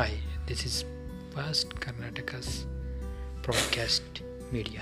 Hi, this is Past Karnataka's broadcast media.